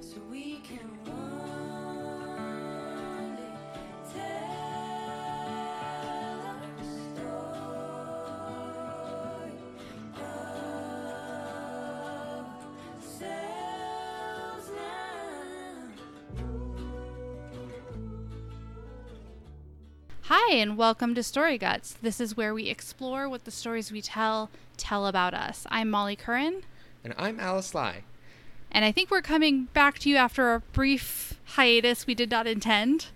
so we can one day tell a story of ourselves Hi, and welcome to Story Guts. This is where we explore what the stories we tell tell about us. I'm Molly Curran, And I'm Alice Lai. And I think we're coming back to you after a brief hiatus we did not intend,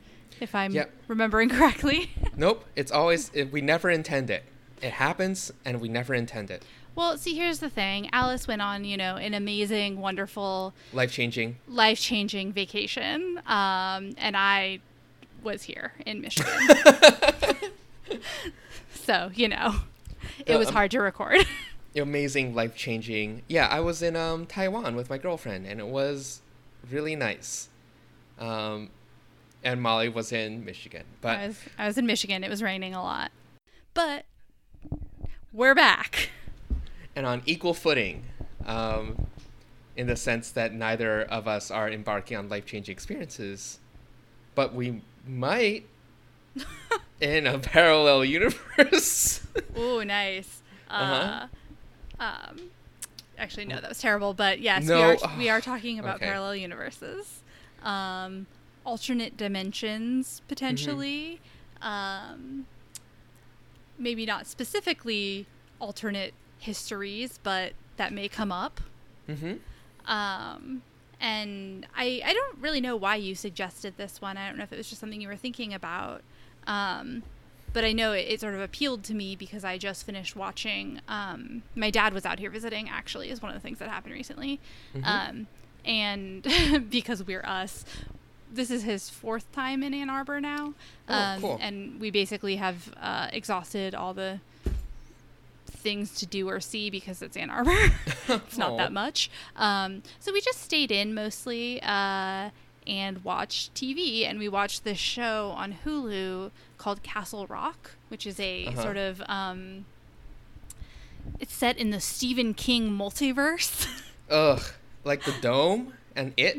if I'm Yep. remembering correctly. Nope, it's always, it, we never intend it. It happens and we never intend it. well, see, here's the thing Alice went on, you know, an amazing, wonderful, Life changing. life changing vacation, um, and I was here in Michigan. so, you know, it Uh, was um, hard to record. Amazing, life changing. Yeah, I was in um, Taiwan with my girlfriend and it was really nice. Um, and Molly was in Michigan. But I was I was in Michigan. It was raining a lot. But we're back. and on equal footing, um, in the sense that neither of us are embarking on life changing experiences, but we might in a parallel universe. Ooh, nice. Uh, Uh-huh. Um actually no, that was terrible, but yes, we are we are talking about okay. parallel universes. Um alternate dimensions potentially. Mm-hmm. Um maybe not specifically alternate histories, but that may come up. mm-hmm. Um, and I, I don't really know why you suggested this one. I don't know if it was just something you were thinking about. Um, but I know it, it sort of appealed to me because I just finished watching. Um, my dad was out here visiting, actually, is one of the things that happened recently. Mhm. Um, and because we're us, this is his fourth time in Ann Arbor now. Oh, um, cool. And we basically have uh, exhausted all the things to do or see because it's Ann Arbor. it's not that much. Um, so we just stayed in mostly uh, and watch TV. And we watched this show on Hulu called Castle Rock, which is a Uh-huh. sort of. Um, it's set in the Stephen King multiverse. Ugh, like the dome and it.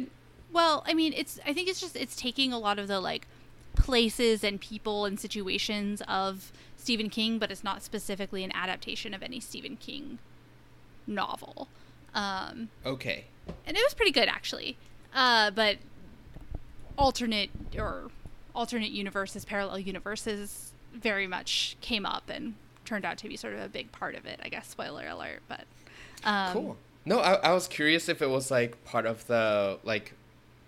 well, I mean, it's. I think it's just it's taking a lot of the like places and people and situations of Stephen King, but it's not specifically an adaptation of any Stephen King novel. Um, Okay. and it was pretty good actually. Uh, but alternate or alternate universes, parallel universes, very much came up and turned out to be sort of a big part of it. I guess spoiler alert, but um, Cool. No, I, I was curious if it was like part of the like,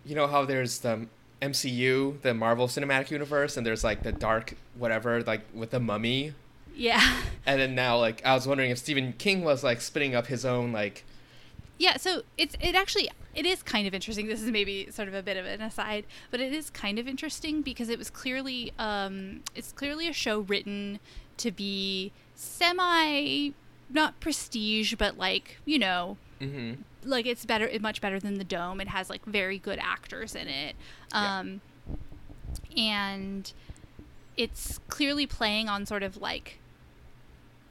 you know how there's the MCU, the Marvel Cinematic Universe, and there's like the dark whatever, like with the Mummy, Yeah, and then now like I was wondering if Stephen King was like spinning up his own like. Yeah. So it's it actually it is kind of interesting. This is maybe sort of a bit of an aside, but it is kind of interesting because it was clearly um, it's clearly a show written to be semi not prestige, but like you know Mm-hmm. like it's better it much better than the dome it has like very good actors in it Yeah. um and it's clearly playing on sort of like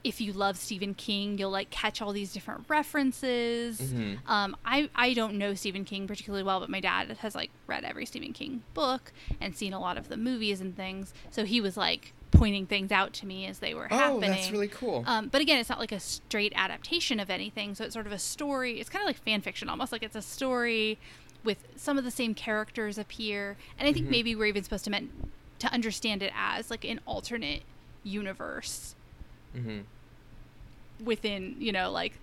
if you love Stephen King, you'll like catch all these different references. Mhm. Um, I I don't know Stephen King particularly well, but my dad has like read every Stephen King book and seen a lot of the movies and things. So he was like pointing things out to me as they were Oh, happening. that's really cool. Um, but again, it's not like a straight adaptation of anything. So it's sort of a story. It's kind of like fan fiction, almost like it's a story with some of the same characters appear. And I think Mhm. maybe we're even supposed to meant to understand it as like an alternate universe mm-hmm. within, you know, like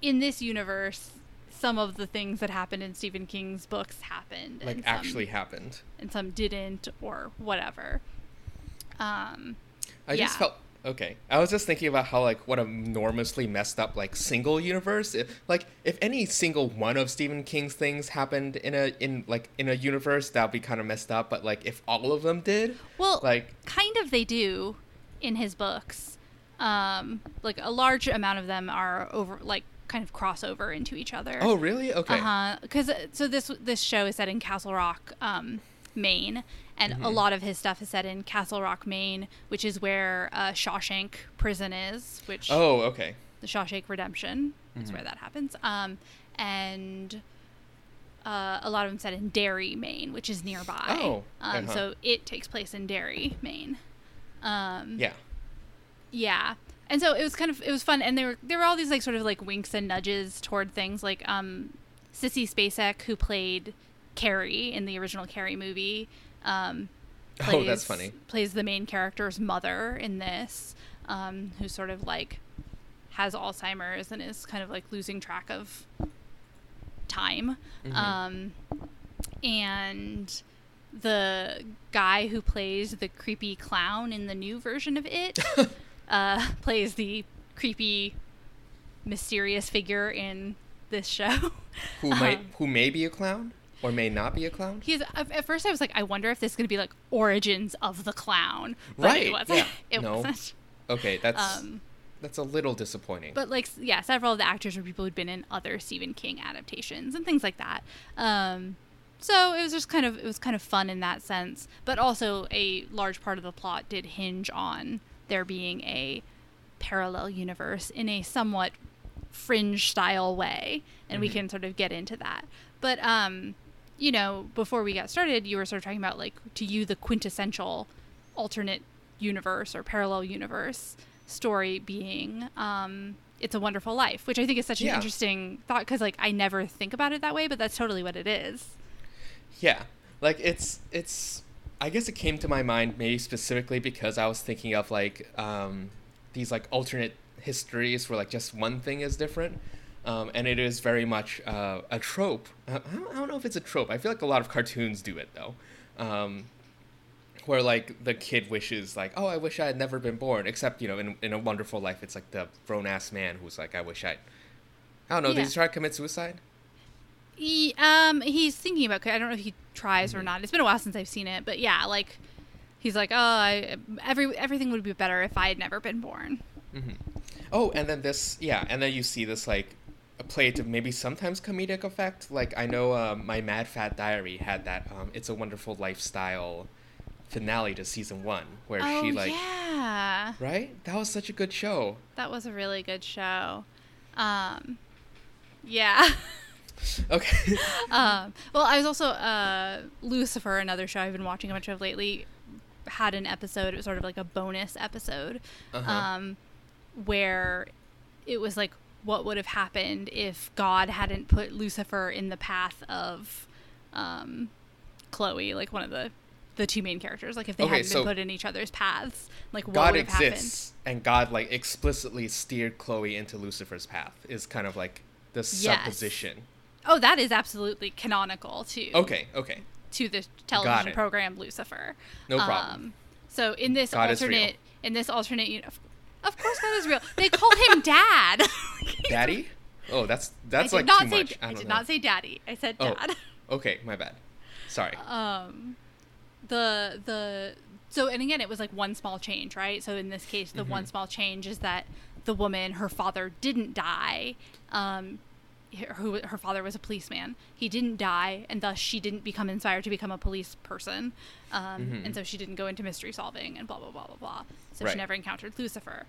in this universe. Some of the things that happened in Stephen King's books happened, Like and some- actually happened. and some didn't, or whatever. Um, I just felt okay. I was just thinking about how like what a enormously messed up like single universe. If, like if any single one of Stephen King's things happened in a in like in a universe, that'd be kind of messed up. But like if all of them did, Well, like kind of they do in his books. Um, like a large amount of them are over, like kind of crossover into each other. oh really? Okay. Uh huh. Because so this this show is set in Castle Rock, um, Maine, and a Mhm. lot of his stuff is set in Castle Rock, Maine, which is where uh, Shawshank Prison is. Which Oh okay. the Shawshank Redemption is Mhm. where that happens. Um, and uh, a lot of them set in Derry, Maine, which is nearby. Oh, um, uh-huh. so it takes place in Derry, Maine. Um, Yeah. Yeah. And so it was kind of it was fun, and there were there were all these like sort of like winks and nudges toward things like um, Sissy Spacek, who played Carrie in the original Carrie movie. Um, Oh, that's funny. Plays the main character's mother in this, um, who sort of like has Alzheimer's and is kind of like losing track of time. Mhm. Um, and the guy who plays the creepy clown in the new version of it uh, plays the creepy, mysterious figure in this show. Who might Um, who may be a clown or may not be a clown? He's at at first I was like, I wonder if this is gonna be like origins of the clown, but Right, It wasn't. yeah. It No. wasn't. Okay, that's Um, that's a little disappointing. but like yeah, several of the actors were people who'd been in other Stephen King adaptations and things like that. Um, so it was just kind of it was kind of fun in that sense, but also a large part of the plot did hinge on there being a parallel universe in a somewhat fringe style way, and we Mhm. can sort of get into that. But um, you know, before we got started, you were sort of talking about like to you the quintessential alternate universe or parallel universe story being um, "It's a Wonderful Life," which I think is such an Yeah. interesting thought because like I never think about it that way, but that's totally what it is. Yeah, like it's it's. I guess it came to my mind maybe specifically because I was thinking of like um, these like alternate histories where like just one thing is different, um, and it is very much uh, a trope. I don't, I don't know if it's a trope. I feel like a lot of cartoons do it though, um, where like the kid wishes like, oh, I wish I had never been born. Except you know, in in a Wonderful Life, it's like the grown ass man who's like, I wish I. I don't know. Yeah. Did he try to commit suicide? He, um, he's thinking about. I don't know if he tries or Mhm. not. It's been a while since I've seen it, but yeah, like he's like, oh, I, every everything would be better if I had never been born. hmm Oh, and then this, yeah, and then you see this like a play to maybe sometimes comedic effect. Like I know um, my Mad Fat Diary had that um, "It's a Wonderful Lifestyle" finale to season one, where oh she like, yeah, right? That was such a good show. that was a really good show. Um, yeah. Okay. um, well, I was also uh, Lucifer, another show I've been watching a bunch of lately, had an episode. It was sort of like a bonus episode, Uh-huh. um, where it was like what would have happened if God hadn't put Lucifer in the path of um, Chloe, like one of the the two main characters. Like if they Okay, hadn't so been put in each other's paths, like what God would have exists, and God like explicitly steered Chloe into Lucifer's path. Is kind of like the Yes. supposition. Oh, that is absolutely canonical too. Okay. Okay. to the television program Lucifer. No problem. Um, so in this God alternate, in this alternate, uni- of, of course God is real. They call him Dad. Daddy. Oh, that's that's like too say. much. I, I did know. not say Daddy. I said Oh. Dad. Okay, my bad. Sorry. um, the the so and again, it was like one small change, right? So in this case, the one Mhm. small change is that the woman, her father, didn't die. Um, who her father was a policeman. He didn't die, and thus she didn't become inspired to become a police person. Um, Mhm. And so she didn't go into mystery solving and blah blah blah blah blah. So Right. she never encountered Lucifer.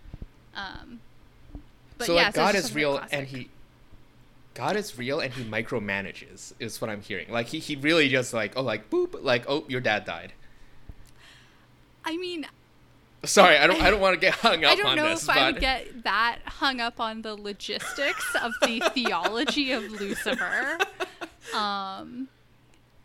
Um, but so yeah, like so God is real classic. and he God is real and he micromanages is what I'm hearing. Like he, he really just like oh like boop like oh your dad died. I mean, Sorry, I don't I don't want to get hung up on this. I don't on know this, if but I would get that hung up on the logistics of the theology of Lucifer. Um,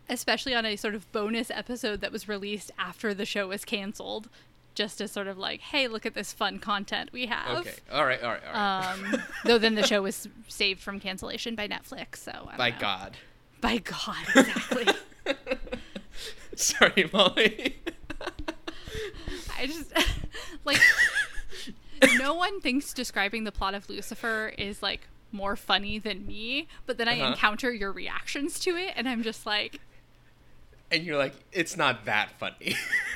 especially on a sort of bonus episode that was released after the show was canceled, just as sort of like, hey, look at this fun content we have. okay. All right, all right, all right. Um, though then the show was saved from cancellation by Netflix, so By know. God. By God, exactly. Sorry, Molly. I just like no one thinks describing the plot of Lucifer is like more funny than me, but then I Uh-huh. encounter your reactions to it and I'm just like and you're like it's not that funny.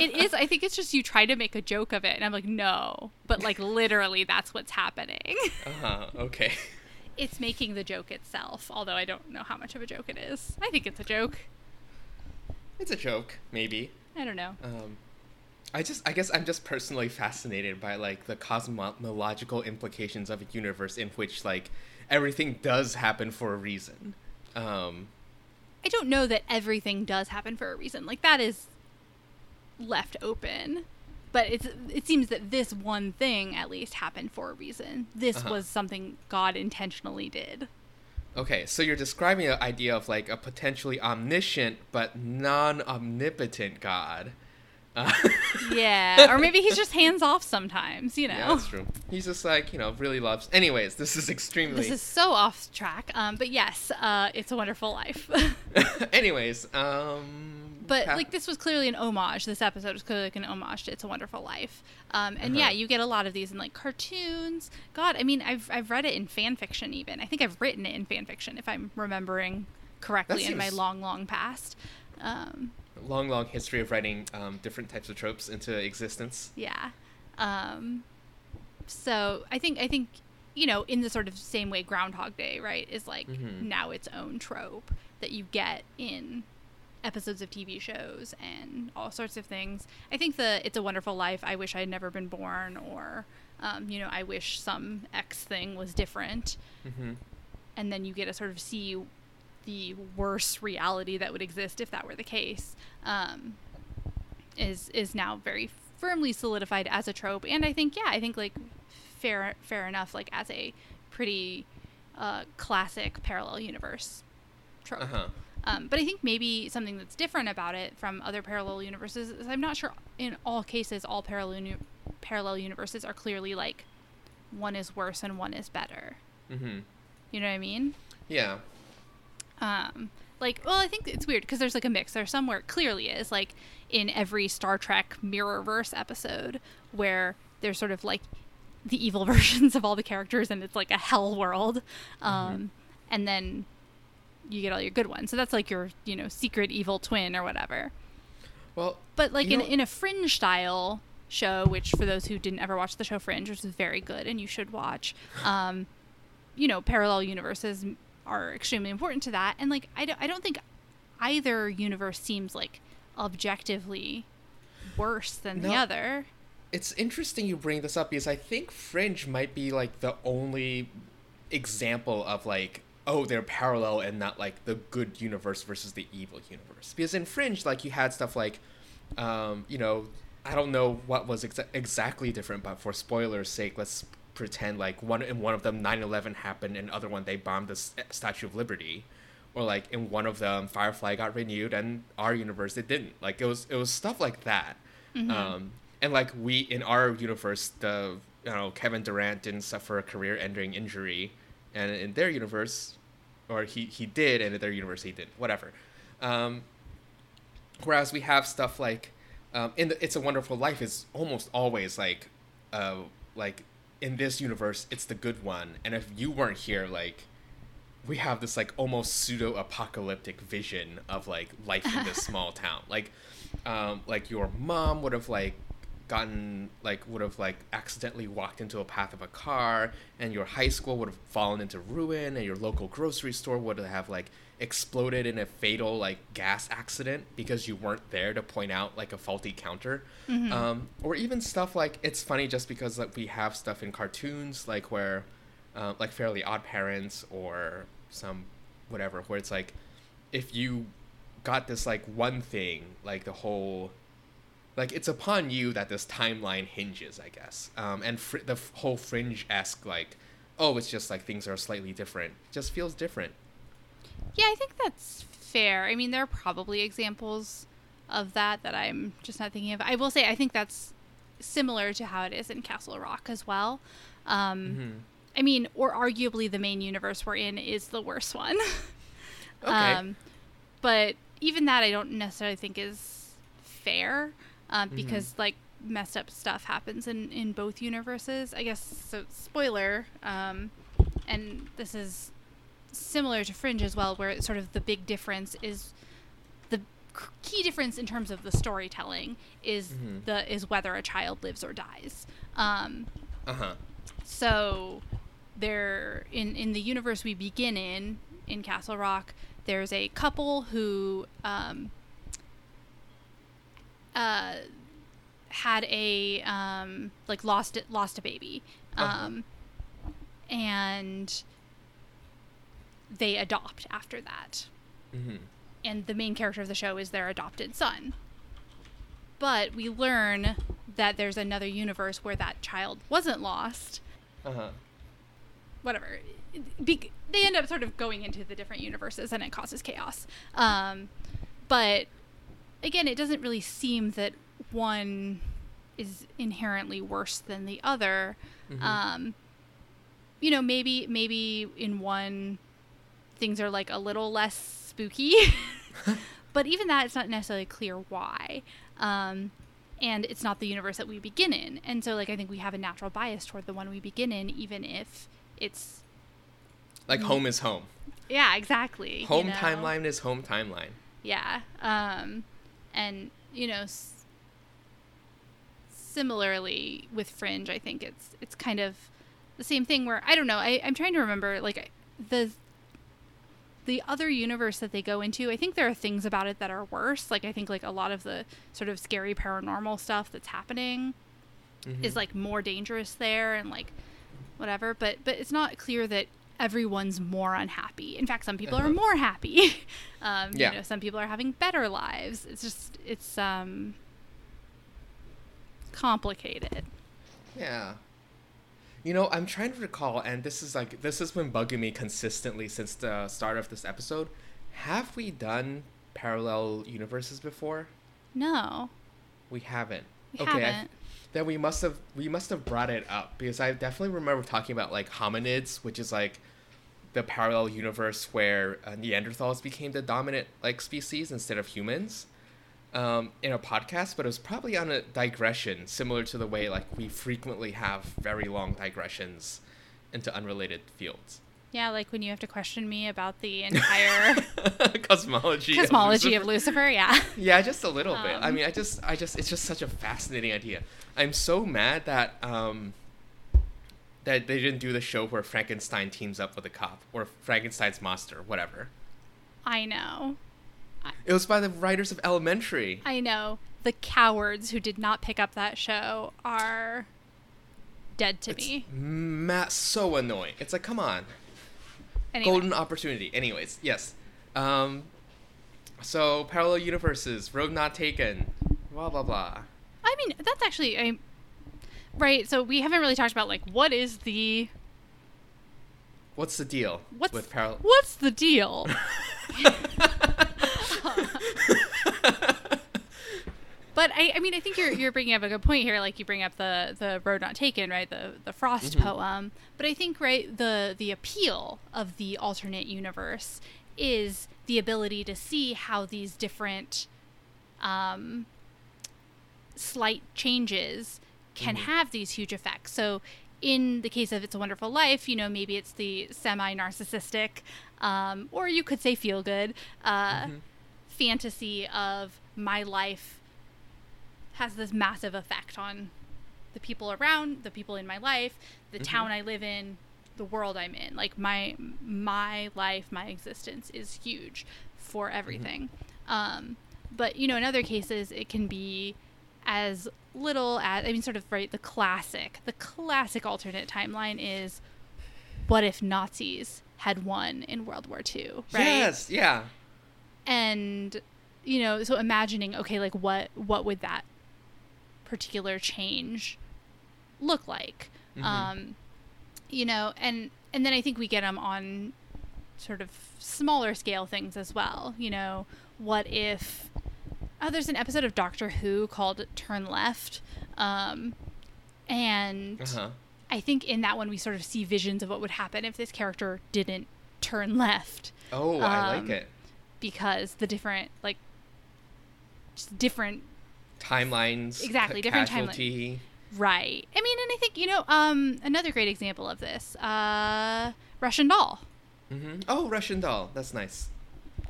it is I think it's just you try to make a joke of it and I'm like no, but like literally that's what's happening. Uh-huh. Okay. it's making the joke itself, although I don't know how much of a joke it is. I think it's a joke. It's a joke, maybe. I don't know. Um, I just, I guess, I'm just personally fascinated by like the cosmological implications of a universe in which like everything does happen for a reason. Um, I don't know that everything does happen for a reason. Like that is left open. But it's it seems that this one thing at least happened for a reason. This Uh-huh. was something God intentionally did. Okay, so you're describing an idea of like a potentially omniscient but non-omnipotent God. Uh, Yeah, or maybe he's just hands off sometimes, you know. yeah, that's true. He's just like you know really loves. Anyways, this is extremely. This is so off track. Um, but yes, uh, it's a wonderful life. Anyways, um. but Ca- like this was clearly an homage. This episode was clearly like an homage to It's a Wonderful Life. Um, and yeah, Uh-huh. you get a lot of these in like cartoons. God, I mean, I've I've read it in fan fiction even. I think I've written it in fan fiction if I'm remembering correctly That in my long, long past. Um, long, long history of writing um, different types of tropes into existence. yeah. Um, so I think I think you know in the sort of same way Groundhog Day right is like Mhm. now its own trope that you get in episodes of TV shows and all sorts of things. I think the It's a Wonderful Life, I wish I had never been born, or um, you know I wish some X thing was different, hmm and then you get to sort of see the worse reality that would exist if that were the case. Um, is is now very firmly solidified as a trope, and I think yeah, I think like fair fair enough, like as a pretty uh, classic parallel universe trope. Uh huh. Um, but I think maybe something that's different about it from other parallel universes is I'm not sure in all cases all parallel uni- parallel universes are clearly like one is worse and one is better. hmm You know what I mean? Yeah. Um like well i think it's weird because there's like a mix. There's somewhere it clearly is like in every star trek mirrorverse episode where there's sort of like the evil versions of all the characters and it's like a hell world. Um and then you get all your good ones. So that's like your you know secret evil twin or whatever. Well, but like in, know- in a fringe style show which for those who didn't ever watch the show fringe which is very good and you should watch um you know parallel universes are extremely important to that. And like I don't, I don't think either universe seems like objectively worse than the other. It's interesting you bring this up because I think Fringe might be like the only example of like oh they're parallel and not like the good universe versus the evil universe. Because in Fringe like you had stuff like um, you know I don't know what was exa- exactly different but for spoilers sake let's pretend like one in one of them 9/11 happened and other one they bombed the S- Statue of Liberty. Or like in one of them Firefly got renewed and our universe it didn't. Like it was it was stuff like that. Um, and like we in our universe the you know Kevin Durant didn't suffer a career-ending injury. And in their universe or he he did and in their universe he didn't. Whatever. Um, whereas we have stuff like um, in the It's a Wonderful Life is almost always like uh, like in this universe it's the good one. And if you weren't here like we have this like almost pseudo apocalyptic vision of like life in this small town. Like um like your mom would have like gotten like would have like accidentally walked into a path of a car and your high school would have fallen into ruin and your local grocery store would have like exploded in a fatal like gas accident because you weren't there to point out like a faulty counter. Um, or even stuff like it's funny just because like we have stuff in cartoons like where uh, like fairly odd parents or some whatever where it's like if you got this like one thing like the whole like it's upon you that this timeline hinges i guess. Um, and fr- the f- whole fringe-esque like oh it's just like things are slightly different just feels different yeah i think that's fair i mean there are probably examples of that that i'm just not thinking of i will say i think that's similar to how it is in castle rock as well um, Mhm. I mean, or arguably the main universe we're in is the worst one. okay Um, but even that, I don't necessarily think is fair um, Mm-hmm. because like messed up stuff happens in in both universes. I guess so. Spoiler. Um, and this is similar to Fringe as well, where it's sort of the big difference is the key difference in terms of the storytelling is Mhm. the is whether a child lives or dies. Um, uh-huh so there in in the universe we begin in in Castle Rock, there's a couple who um, uh, had a um, like lost it lost a baby, Uh-huh. um, and they adopt after that hmm and the main character of the show is their adopted son. But we learn that there's another universe where that child wasn't lost. Uh huh. Whatever. Be- they end up sort of going into the different universes, and it causes chaos. Um, but again, it doesn't really seem that one is inherently worse than the other. Mhm. Um, you know, maybe maybe in one things are like a little less spooky, but even that, it's not necessarily clear why. Um, and it's not the universe that we begin in, and so like I think we have a natural bias toward the one we begin in, even if it's Like home is home. yeah, exactly. you Home know? timeline is home timeline. Yeah. Um, and, you know, s- similarly with Fringe, I think it's it's kind of the same thing where I don't know. I, I'm trying to remember like the the other universe that they go into. I think there are things about it that are worse. Like I think like a lot of the sort of scary paranormal stuff that's happening Mhm. is like more dangerous there and like whatever but but it's not clear that everyone's more unhappy in fact some people are Uh-huh. more happy um Yeah. you know some people are having better lives it's just it's um complicated Yeah. You know, I'm trying to recall, and this is like this has been bugging me consistently since the start of this episode. Have we done parallel universes before? no We haven't. we I- haven't then we must have we must have brought it up because I definitely remember talking about like hominids, which is like the parallel universe where uh, Neanderthals became the dominant like species instead of humans um, in a podcast, but it was probably on a digression similar to the way like we frequently have very long digressions into unrelated fields. yeah like when you have to question me about the entire cosmology. of cosmology Lucifer. of lucifer yeah Yeah, just a little bit. I Um, mean, I just, I just, it's just such a fascinating idea. I'm so mad that um, that they didn't do the show where Frankenstein teams up with a cop or Frankenstein's monster, whatever. i know It was by the writers of Elementary. i know the cowards who did not pick up that show are dead to It's me ma- so annoying. It's like, come on, anyway golden opportunity. Anyways, yes. Um, so parallel universes, road not taken, blah blah blah. I mean, that's actually I, right. So we haven't really talked about like what is the What's the deal what's with parallel? what's the deal? But I, I mean, I think you're you're bringing up a good point here. Like you bring up the the road not taken, right? The the Frost Mhm. poem. But I think right the the appeal of the alternate universe is the ability to see how these different um, slight changes can Mhm. have these huge effects. So in the case of It's a Wonderful Life, you know, maybe it's the semi narcissistic, um, or you could say feel good uh, Mhm. Fantasy of my life has this massive effect on the people around, the people in my life, the Mhm. town I live in, the world I'm in. Like my my life, my existence is huge for everything. Um, but you know, in other cases, it can be as little as I mean, sort of right. The classic, the classic alternate timeline is, what if Nazis had won in World War II? Right? Yes, yeah. And you know so imagining okay like what what would that particular change look like Mhm. um you know and and then i think we get them on sort of smaller scale things as well you know what if oh there's an episode of doctor who called turn left um and Uh-huh. i think in that one we sort of see visions of what would happen if this character didn't turn left Oh, I Um, like it. Because the different like just different Timelines. exactly, ca- different timelines right i mean and i think you know um another great example of this uh russian doll mm-hmm. Oh, Russian doll. That's nice.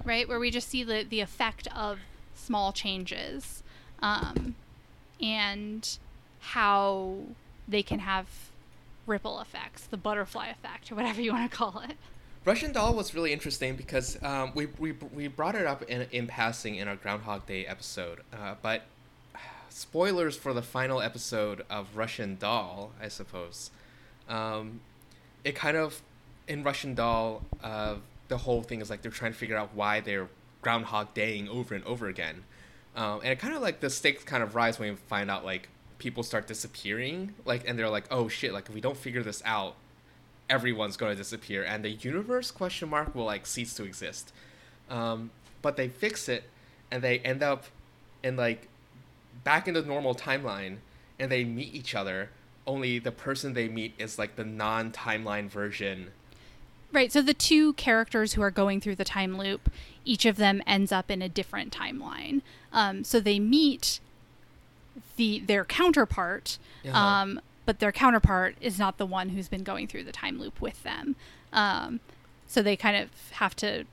right where we just see the the effect of small changes um and how they can have ripple effects the butterfly effect or whatever you want to call it Russian doll was really interesting because um, we, we we brought it up in in passing in our Groundhog Day episode, uh, but spoilers for the final episode of Russian Doll, I suppose. Um, it kind of in Russian Doll, uh, the whole thing is like they're trying to figure out why they're Groundhog Daying over and over again. Um, and it kind of like the stakes kind of rise when you find out like people start disappearing, like, and they're like, oh shit, like if we don't figure this out, everyone's going to disappear, and the universe question mark will like cease to exist. Um, but they fix it, and they end up in like back in the normal timeline, and they meet each other. Only the person they meet is like the non-timeline version. Right. So the two characters who are going through the time loop, each of them ends up in a different timeline. Um, so they meet the their counterpart, Uh-huh. um, but their counterpart is not the one who's been going through the time loop with them. Um, so they kind of have to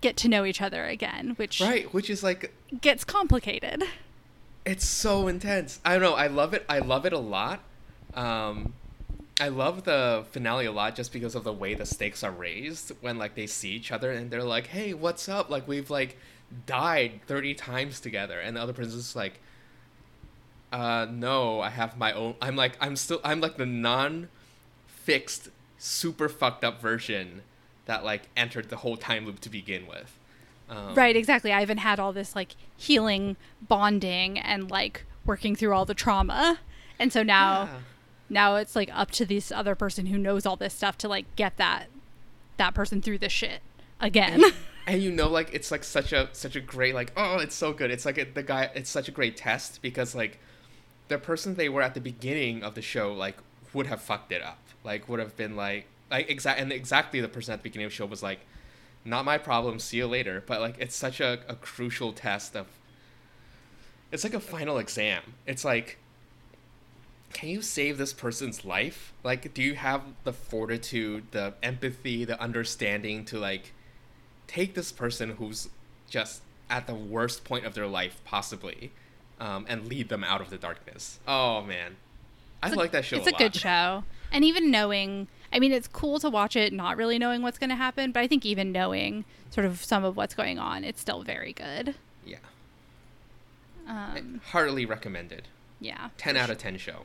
get to know each other again, which Right, which is like gets complicated. it's so intense. I don't know. I love it. I love it a lot. Um, I love the finale a lot just because of the way the stakes are raised when like they see each other and they're like, "Hey, what's up?" Like we've like died thirty times together, and the other person's like, "Uh, no, I have my own." I'm like, I'm still, I'm like the non-fixed, super fucked up version that like entered the whole time loop to begin with. Um, Right, exactly. I haven't had all this like healing, bonding, and like working through all the trauma. And so now yeah. now it's like up to this other person who knows all this stuff to like get that that person through the shit again. and you know like it's like such a such a great like oh it's so good it's like a, the guy it's such a great test because like the person they were at the beginning of the show like would have fucked it up. Like would have been like like exact and exactly the person at the beginning of the show was like not my problem see you later. But like it's such a, a crucial test of it's like a final exam. It's like can you save this person's life? Like do you have the fortitude the empathy the understanding to like take this person who's just at the worst point of their life possibly um, and lead them out of the darkness. Oh man. I It's a- like that show It's a, a, good show. And even knowing, I mean, it's cool to watch it not really knowing what's going to happen, but I think even knowing sort of some of what's going on, it's still very good. yeah. Um, heartily recommended. Yeah. 10 out of 10 show.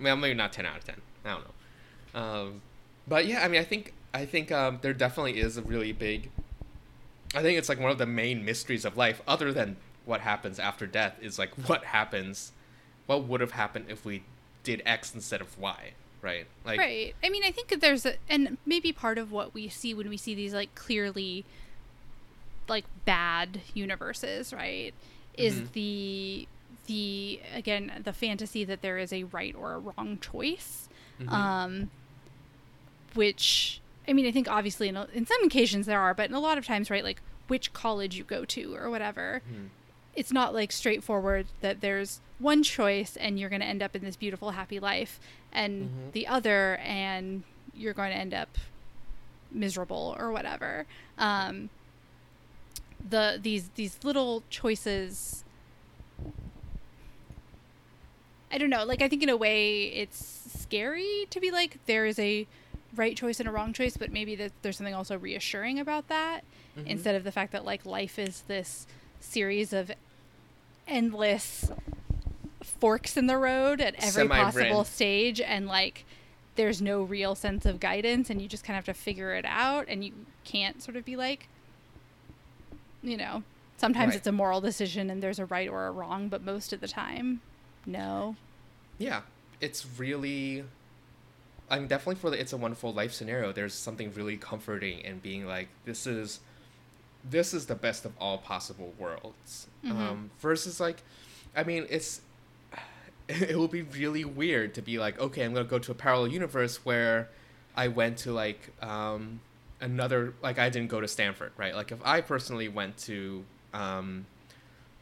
Well maybe not 10 out of 10 i don't know. Um, but yeah i mean i think i think um, there definitely is a really big i think it's like one of the main mysteries of life other than what happens after death is like what happens what would have happened if we did x instead of y right like right. I mean, I think there's a, and maybe part of what we see when we see these like clearly like bad universes, right, is Mhm. the the again the fantasy that there is a right or a wrong choice. Mhm. Um, which I mean, I think obviously in, in some occasions there are, but in a lot of times, right, like which college you go to or whatever, Mhm. It's not like straightforward that there's one choice and you're going to end up in this beautiful happy life and Mhm. the other and you're going to end up miserable or whatever um the these these little choices i don't know like i think in a way it's scary to be like there is a right choice and a wrong choice but maybe that there's something also reassuring about that Mhm. instead of the fact that like life is this series of endless forks in the road at every Semi-Brin. possible stage and like there's no real sense of guidance and you just kind of have to figure it out and you can't sort of be like you know sometimes Right. it's a moral decision and there's a right or a wrong but most of the time no yeah it's really i mean definitely for the it's a wonderful life scenario there's something really comforting in being like this is this is the best of all possible worlds Mhm. um versus like i mean it's it will be really weird to be like okay i'm gonna go to a parallel universe where i went to like um another like i didn't go to stanford right like if i personally went to um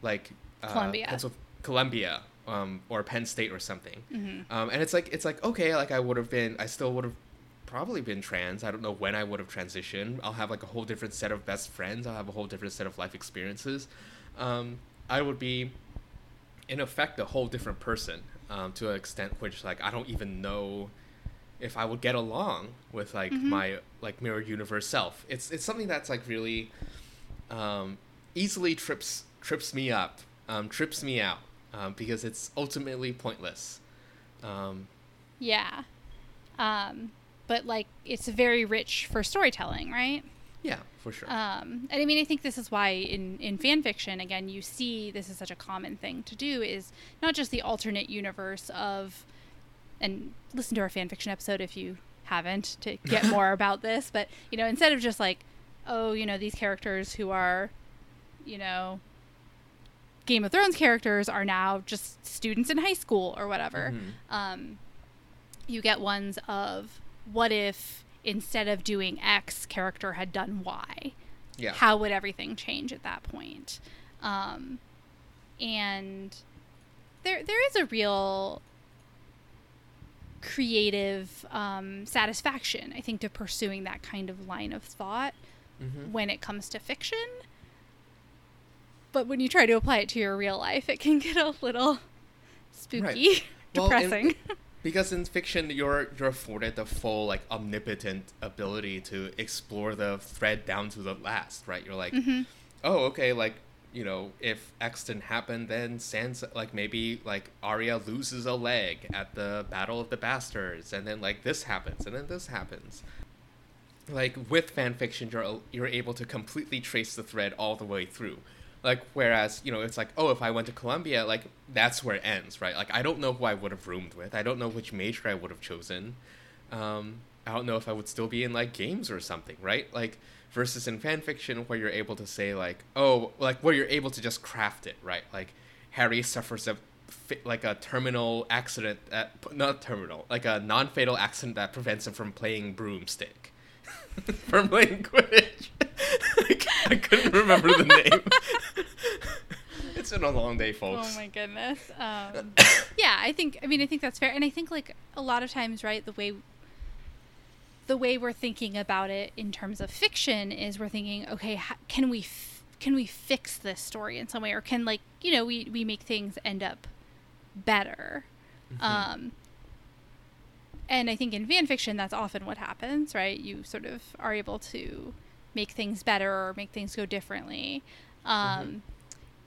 like uh, Columbia. Columbia um or penn state or something hmm um, and it's like it's like okay, like I would have been, I still would have probably been trans. I don't know when I would have transitioned. I'll have like a whole different set of best friends. I'll have a whole different set of life experiences. Um, I would be, in effect, a whole different person um, to an extent which like I don't even know if I would get along with like Mhm. my like mirror universe self. It's it's something that's like really um, easily trips trips me up, um, trips me out um, because it's ultimately pointless. Um, yeah um but like it's very rich for storytelling right Yeah, for sure. Um, and I mean, I think this is why in, in fan fiction, again, you see this is such a common thing to do is not just the alternate universe of, and listen to our fan fiction episode if you haven't to get more about this, but, you know, instead of just like, oh, you know, these characters who are, you know, Game of Thrones characters are now just students in high school or whatever. Mhm. Um, you get ones of what if instead of doing X, character had done Y? yeah. How would everything change at that point? Um, and there there is a real creative um, satisfaction, I think, to pursuing that kind of line of thought Mhm. when it comes to fiction. But when you try to apply it to your real life, it can get a little spooky, Well, and- depressing. Because in fiction, you're you're afforded the full like omnipotent ability to explore the thread down to the last, right? You're like, Mhm. oh, okay, like you know, if X didn't happen, then Sansa, like maybe like Arya loses a leg at the Battle of the Bastards, and then like this happens, and then this happens. Like with fan fiction, you're you're able to completely trace the thread all the way through. Like whereas you know it's like oh if I went to Columbia like that's where it ends right? Like I don't know who I would have roomed with. I don't know which major I would have chosen, um, I don't know if I would still be in like games or something right? Like versus in fan fiction where you're able to say like oh like where you're able to just craft it right? Like Harry suffers a like a terminal accident that not terminal like a non-fatal accident that prevents him from playing broomstick. From playing Quidditch. I couldn't remember the name. it's been a long day, folks. Oh my goodness. Um, yeah, I think. I mean, I think that's fair, and I think like a lot of times, right? The way the way we're thinking about it in terms of fiction is we're thinking, okay, how, can we f- can we fix this story in some way, or can like you know we we make things end up better. Um, and I think in fan fiction, that's often what happens, right? You sort of are able to make things better or make things go differently. Um,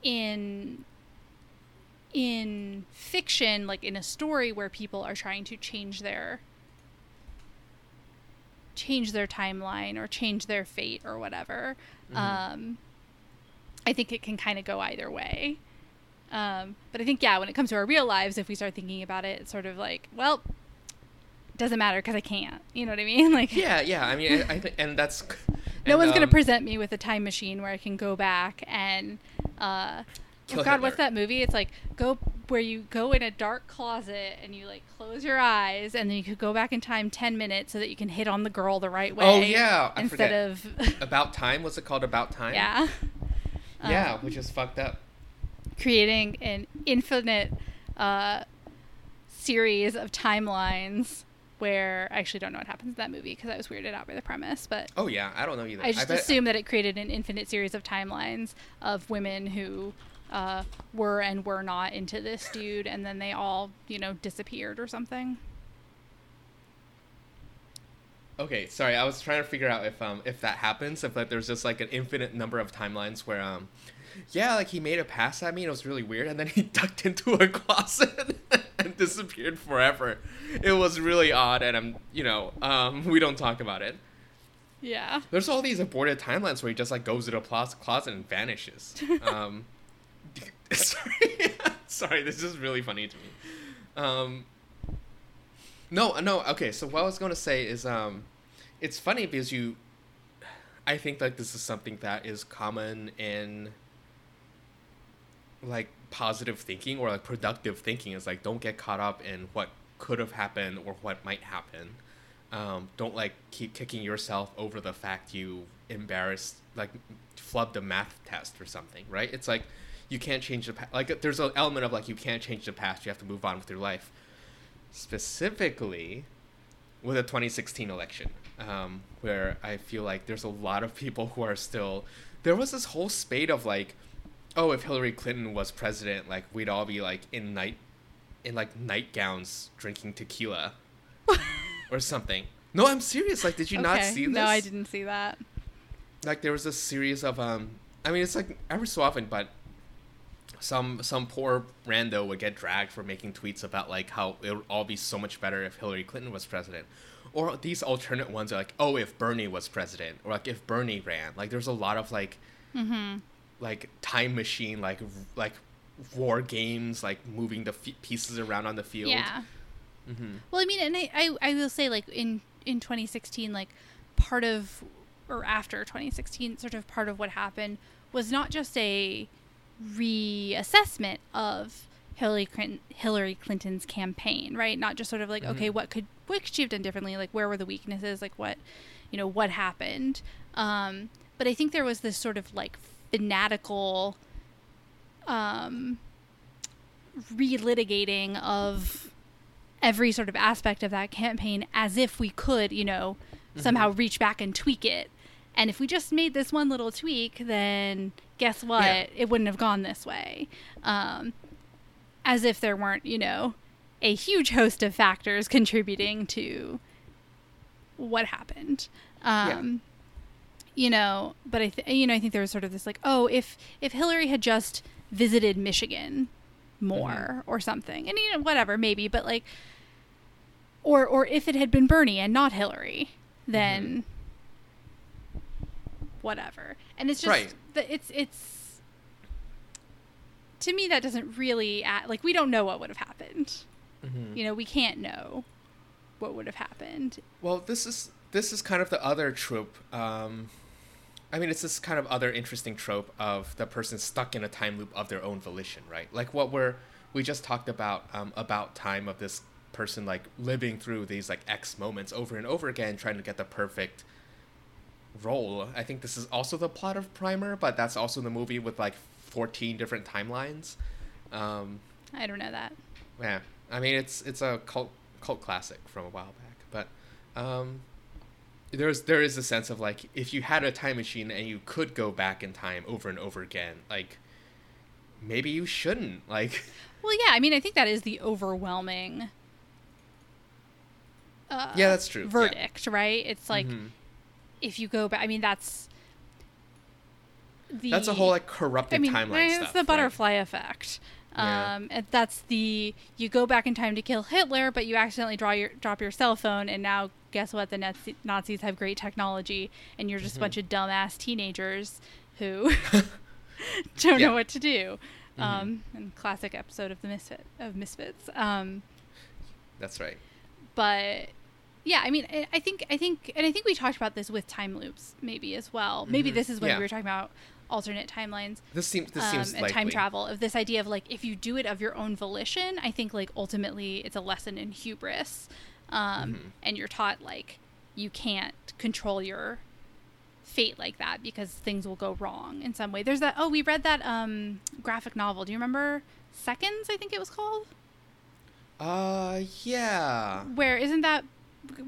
In in fiction, like in a story where people are trying to change their change their timeline or change their fate or whatever, Mhm. um, I think it can kind of go either way. Um, but I think yeah, when it comes to our real lives, if we start thinking about it, it's sort of like, well, it doesn't matter because I can't. You know what I mean? Like, Yeah, yeah. I mean, I, I think, and that's no and, one's gonna um, present me with a time machine where I can go back and, uh, oh God, what's that movie? It's like go where you go in a dark closet and you like close your eyes and then you could go back in time ten minutes so that you can hit on the girl the right way. Oh, yeah, I instead forget. of About time. What's it called? About time. yeah. Yeah, Um, which is fucked up. creating an infinite uh, series of timelines where I actually don't know what happens in that movie because I was weirded out by the premise, but Oh yeah, I don't know either. I just bet- assume that it created an infinite series of timelines of women who uh, were and were not into this dude, and then they all, you know, disappeared or something. Okay, sorry. I was trying to figure out if um if that happens, if like there's just like an infinite number of timelines where um yeah, like he made a pass at me and it was really weird and then he ducked into a closet and disappeared forever. It was really odd and I'm, you know, um we don't talk about it. Yeah. There's all these aborted timelines where he just like goes to a closet and vanishes. Um sorry. sorry, this is really funny to me. Um no, no. Okay, so what I was going to say is, um, it's funny because you, I think like this is something that is common in, like positive thinking or like productive thinking is like don't get caught up in what could have happened or what might happen. Um, don't like keep kicking yourself over the fact you embarrassed like flubbed a math test or something, right? It's like you can't change the past. Like there's an element of like you can't change the past. You have to move on with your life specifically with the 2016 election, um, where I feel like there's a lot of people who are still. There was this whole spate of like, oh, if Hillary Clinton was president, like we'd all be like in night, in like nightgowns drinking tequila, or something. No, I'm serious. Like, did you not see this? No, I didn't see that. like there was a series of um I mean it's like every so often but some some poor rando would get dragged for making tweets about like how it would all be so much better if Hillary Clinton was president or these alternate ones are like, oh, if Bernie was president, or like if Bernie ran. Like there's a lot of like, Mm-hmm. Like time machine, like like war games, like moving the f- pieces around on the field. Yeah. hmm Well, I mean, and I, I, I will say, like in in 2016, like part of or after 2016, sort of part of what happened was not just a reassessment of Hillary Clinton, Hillary Clinton's campaign, right? Not just sort of like, okay, Mhm. what could what could she have done differently? Like, where were the weaknesses? Like, what, you know, what happened? Um, but I think there was this sort of like fanatical, um, relitigating of every sort of aspect of that campaign as if we could, you know, somehow reach back and tweak it. And if we just made this one little tweak, then guess what? Yeah. It wouldn't have gone this way. Um, as if there weren't, you know, a huge host of factors contributing to what happened. Um, You know, but I, th- you know, I think there was sort of this like, oh, if if Hillary had just visited Michigan more or something, and you know, whatever, maybe, but like, or or if it had been Bernie and not Hillary, then whatever. And it's just Right. the, it's it's to me that doesn't really add, like we don't know what would have happened. hmm You know, we can't know what would have happened. Well, this is this is kind of the other trope. Um, I mean, it's this kind of other interesting trope of the person stuck in a time loop of their own volition, right? Like what we're we just talked about um, about time of this person like living through these like X moments over and over again, trying to get the perfect role. I think this is also the plot of Primer, but that's also the movie with like fourteen different timelines. Um, I don't know that. yeah, I mean it's it's a cult cult classic from a while back, but um, there's there is a sense of like if you had a time machine and you could go back in time over and over again, like maybe you shouldn't. Like Well, yeah, I mean, I think that is the overwhelming. Uh, Yeah, that's true, yeah. Verdict, right? It's like Mhm. if you go back. I mean, that's the. that's a whole like corrupted I mean, timeline it's stuff. the right? butterfly effect. Yeah. Um, and that's the you go back in time to kill Hitler, but you accidentally draw your drop your cell phone, and now guess what? The Nazi, Nazis have great technology, and you're Mm-hmm. just a bunch of dumbass teenagers who don't Yeah. Mm-hmm. know what to do. Um, and classic episode of the Misfit of Misfits. Um, That's right. but yeah, I mean, I, think I think, and I think we talked about this with time loops maybe as well. Maybe Mhm. this is when Yeah. we were talking about alternate timelines This seems this um, seems and likely. time travel of this idea of like if you do it of your own volition i think like ultimately it's a lesson in hubris um, Mhm. and you're taught like you can't control your fate like that because things will go wrong in some way there's that oh we read that um, graphic novel do you remember seconds i think it was called Uh, yeah. where isn't that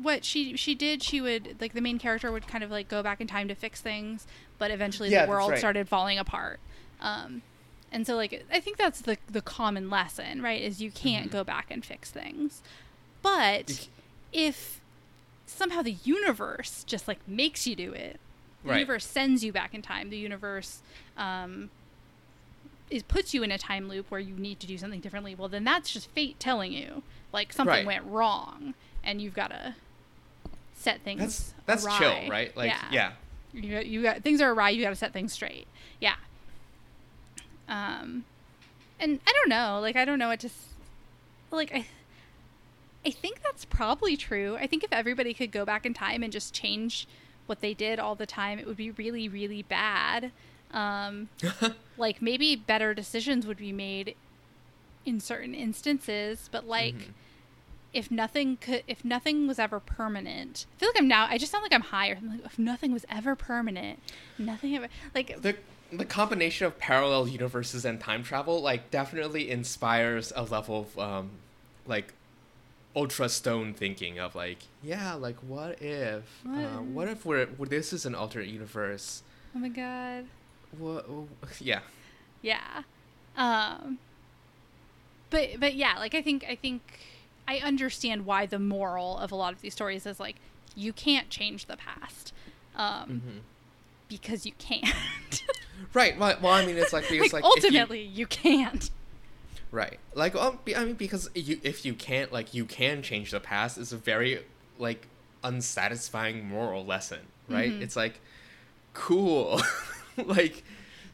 what she she did she would like the main character would kind of like go back in time to fix things but eventually Yeah, the world right. started falling apart um and so like i think that's the the common lesson right is you can't Mhm. go back and fix things but if somehow the universe just like makes you do it the Right. universe sends you back in time the universe um is puts you in a time loop where you need to do something differently well then that's just fate telling you like something Right. went wrong and you've got to set things That's that's awry. chill, right? Like yeah, yeah. You, got, you got things are awry you got to set things straight yeah um and i don't know like i don't know what to like i i think that's probably true. I think if everybody could go back in time and just change what they did all the time it would be really really bad. Um like maybe better decisions would be made in certain instances but like Mhm. if nothing could if nothing was ever permanent i feel like i'm now i just sound like i'm higher. I'm like if nothing was ever permanent nothing ever like the the combination of parallel universes and time travel like definitely inspires a level of um like ultra stone thinking of like yeah like what if What uh, if- what if we're this is an alternate universe. Oh my god. What yeah. Yeah. Um but but yeah like i think i think i understand why the moral of a lot of these stories is like you can't change the past um hmm because you can't. Right. Well, well i mean it's like because like, like, if you- ultimately you, can't Right. Like, um, I mean, because you, if you can't, like, you can change the past is a very, like, unsatisfying moral lesson, right? Mhm. It's like cool. like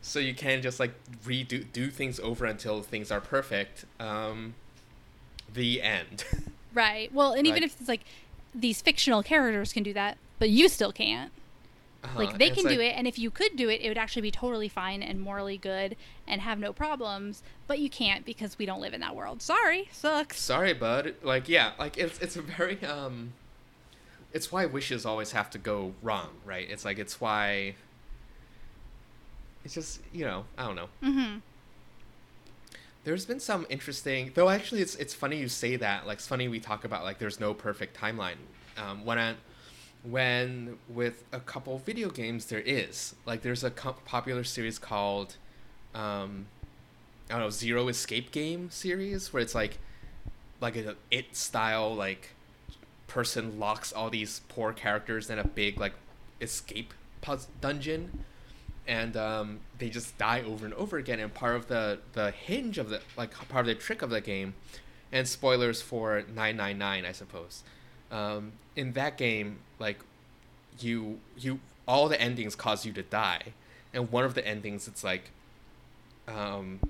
so you can just like redo do things over until things are perfect. Um the end. Right. Well, and even Like- if it's like these fictional characters can do that, but you still can't. Uh-huh, Like they can it's do it, and if you could do it, it would actually be totally fine and morally good and have no problems. But you can't because we don't live in that world. Sorry, sucks. Sorry, bud. Like yeah, like it's it's a very um it's why wishes always have to go wrong, right? It's like it's why it's just, you know, I don't know. Mm-hmm. There's been some interesting, though. Actually, it's it's funny you say that. Like, it's funny we talk about like there's no perfect timeline. Um, when I, when with a couple video games there is like there's a popular series called, um, I don't know, Zero Escape Game series where it's like, like a it style like, person locks all these poor characters in a big like, escape dungeon and um, they just die over and over again. And part of the the hinge of the like part of the trick of the game, and spoilers for nine nine nine, I suppose. Um, in that game, like you you all the endings cause you to die, and one of the endings it's like, um,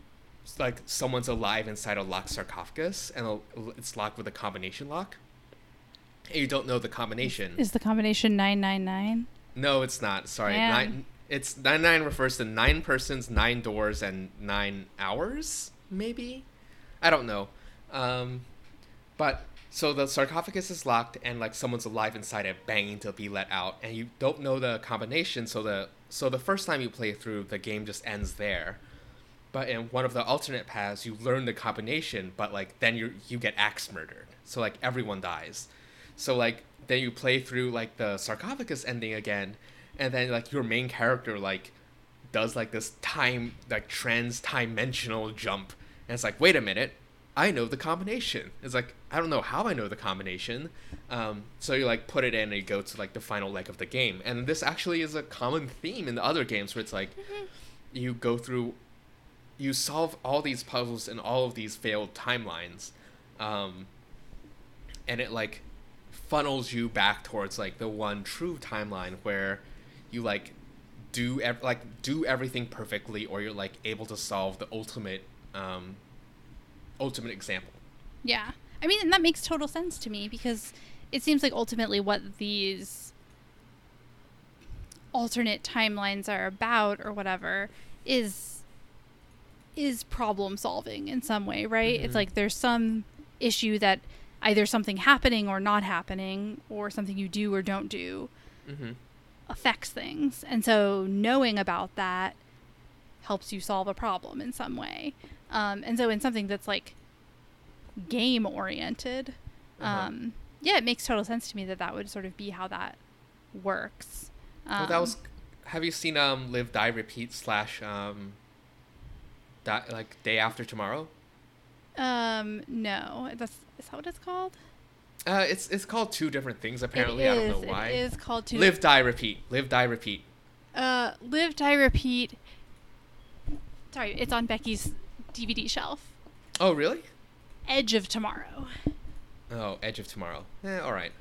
it's like someone's alive inside a locked sarcophagus, and it's locked with a combination lock. And you don't know the combination. Is the combination nine nine nine? No, it's not. Sorry. Nine, it's nine nine refers to nine persons, nine doors, and nine hours. Maybe, I don't know. Um, but so the sarcophagus is locked, and like someone's alive inside it, banging to be let out, and you don't know the combination. So the so the first time you play through, the game just ends there. But in one of the alternate paths, you learn the combination, but like then you you get axe murdered. So like everyone dies. So like then you play through like the sarcophagus ending again, and then like your main character like does like this time like trans dimensional jump, and it's like wait a minute, I know the combination. It's like I don't know how I know the combination. Um, so you like put it in and you go to like the final leg of the game, and this actually is a common theme in the other games where it's like you go through, you solve all these puzzles in all of these failed timelines, um, and it like funnels you back towards like the one true timeline where you like do ev- like do everything perfectly or you're like able to solve the ultimate um ultimate example Yeah. I mean, and that makes total sense to me because it seems like ultimately what these alternate timelines are about or whatever is is problem solving in some way, right? It's Mhm. like there's some issue that either something happening or not happening or something you do or don't do mm-hmm. affects things. And so knowing about that helps you solve a problem in some way. Um, and so in something that's like game oriented, Uh-huh. um, yeah, it makes total sense to me that that would sort of be how that works. Um, well that was have you seen um live die repeat slash um die, like day after tomorrow um, no, that's is that what it's called? uh it's it's called two different things apparently i don't know why It is called two. live die repeat live die repeat Uh, live, die, repeat. Sorry, it's on Becky's DVD shelf. oh really Edge of Tomorrow. Oh, Edge of Tomorrow. Eh, all right.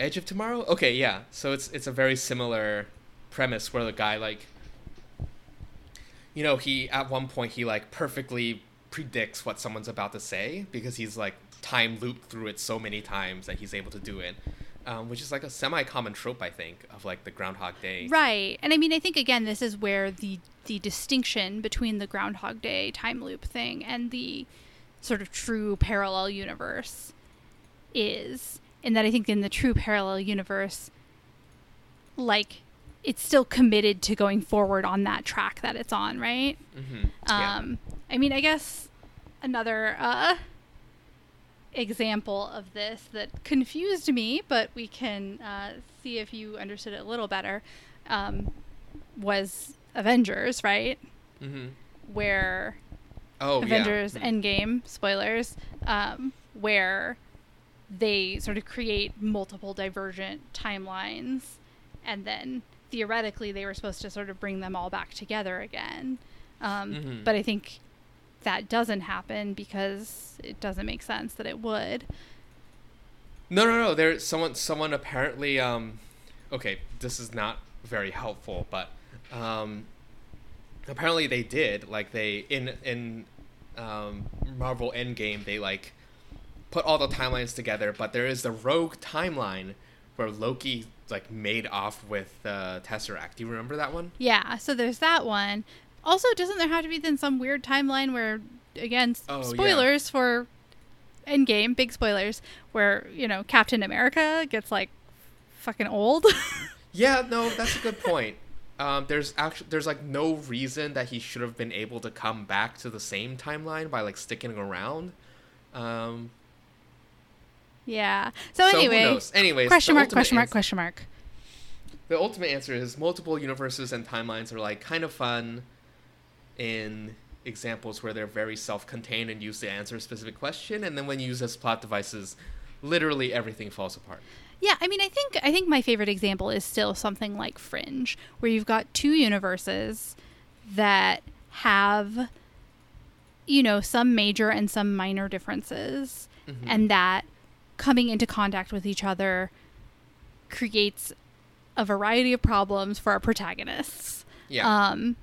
Edge of Tomorrow. Okay, yeah. So it's it's a very similar premise where the guy like, you know, he at one point he like perfectly predicts what someone's about to say because he's like time looped through it so many times that he's able to do it, um, which is like a semi-common trope I think of like the Groundhog Day. Right. And I mean, I think again, this is where the the distinction between the Groundhog Day time loop thing and the sort of true parallel universe is. In that I think in the true parallel universe, like it's still committed to going forward on that track that it's on, right? Mm-hmm. yeah. Um, I mean, I guess another uh, example of this that confused me, but we can uh, see if you understood it a little better, um, was Avengers, right? Mm-hmm. Where Oh Avengers yeah. Endgame spoilers, um, where they sort of create multiple divergent timelines, and then theoretically they were supposed to sort of bring them all back together again. Um, Mhm. But I think that doesn't happen because it doesn't make sense that it would. No, no, no. There, someone, someone apparently. Um, okay, this is not very helpful, but um, apparently they did. Like they in in um, Marvel Endgame, they like put all the timelines together. But there is the rogue timeline where Loki like made off with uh, Tesseract. Do you remember that one? Yeah, so there's that one. Also, doesn't there have to be then some weird timeline where, again, Oh, yeah. spoilers for Endgame, big spoilers, where, you know, Captain America gets like fucking old? Yeah, no, that's a good point. Um, there's actually there's like no reason that he should have been able to come back to the same timeline by like sticking around. Um, yeah. So, so anyway? Anyways, question mark, question mark, question mark. The ultimate answer is multiple universes and timelines are like kind of fun in examples where they're very self-contained and use to answer a specific question, and then when used as plot devices, literally everything falls apart. Yeah, I mean, I think I think my favorite example is still something like Fringe, where you've got two universes that have, you know, some major and some minor differences, Mhm. and that coming into contact with each other creates a variety of problems for our protagonists. Yeah. Um,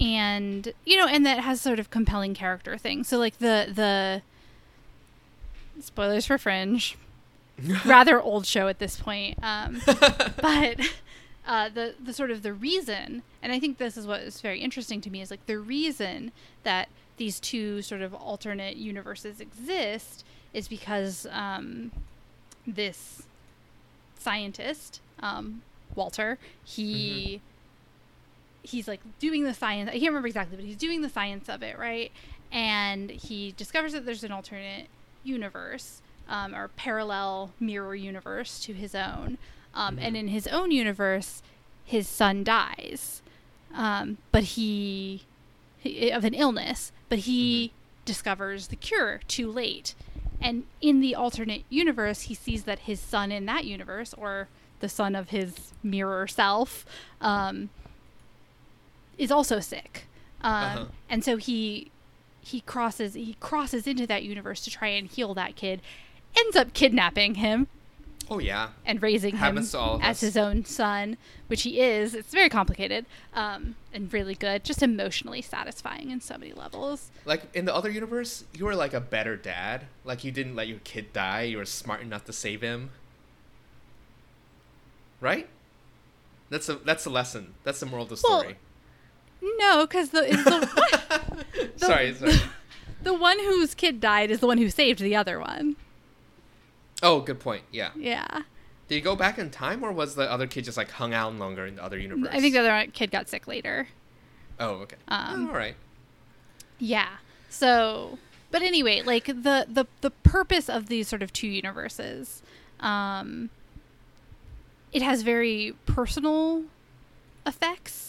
and you know, and that has sort of compelling character things. So like the the spoilers for Fringe, rather old show at this point. Um, but uh, the the sort of the reason, and I think this is what is very interesting to me, is like the reason that these two sort of alternate universes exist is because um, this scientist, um, Walter, he he's like doing the science. I can't remember exactly, but he's doing the science of it, right? And he discovers that there's an alternate universe um, or parallel mirror universe to his own. Um, And in his own universe, his son dies, um, but he, he of an illness, but he discovers the cure too late. And in the alternate universe, he sees that his son in that universe, or the son of his mirror self, um, is also sick. Um, Uh-huh. And so he he crosses he crosses into that universe to try and heal that kid, ends up kidnapping him oh yeah. and raising him Happens of as his own son, which he is. It's very complicated um, and really good, just emotionally satisfying in so many levels. Like in the other universe, you were like a better dad. Like you didn't let your kid die. You were smart enough to save him. Right? That's a that's a lesson. That's the moral of the Well, story. No, because the the the- sorry, sorry. the one whose kid died is the one who saved the other one. Oh, good point. Yeah. Yeah, Did he go back in time, or was the other kid just like hung out longer in the other universe? I think the other kid got sick later. Oh, okay. Um, Oh, all right. Yeah. So, but anyway, like the the the purpose of these sort of two universes, um, it has very personal effects,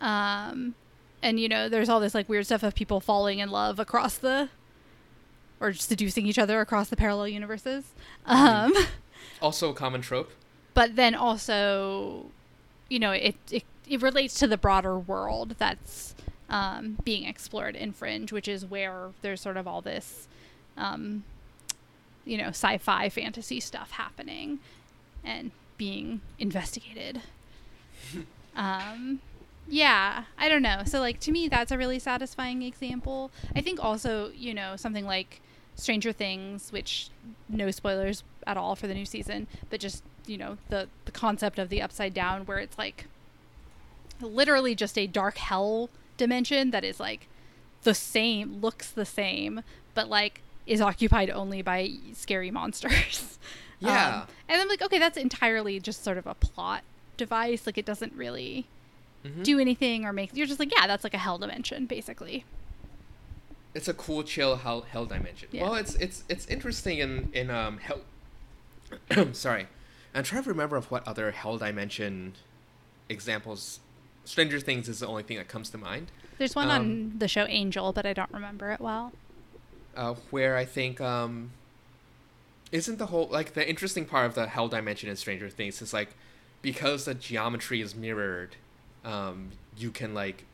um, and you know, there's all this like weird stuff of people falling in love across the, or seducing each other across the parallel universes. Um, Also a common trope. but then also, you know, it, it it relates to the broader world that's um, being explored in Fringe, which is where there's sort of all this, um, you know, sci-fi fantasy stuff happening and being investigated. um, yeah, I don't know. So like to me, that's a really satisfying example. I think also, you know, something like Stranger Things, which no spoilers at all for the new season, but just you know the the concept of the upside down, where it's like literally just a dark hell dimension that is like the same, looks the same, but like is occupied only by scary monsters. Yeah. Um, and I'm like, okay, that's entirely just sort of a plot device. Like it doesn't really Mhm. do anything or make. You're just like, yeah, that's like a hell dimension, basically. It's a cool, chill hell, hell dimension. Yeah. Well, it's it's it's interesting in in um hell. sorry, I'm trying to remember of what other hell dimension examples. Stranger Things is the only thing that comes to mind. There's one Um, on the show Angel, but I don't remember it well. uh, where I think um, isn't the whole like the interesting part of the hell dimension in Stranger Things is like because the geometry is mirrored, um, you can like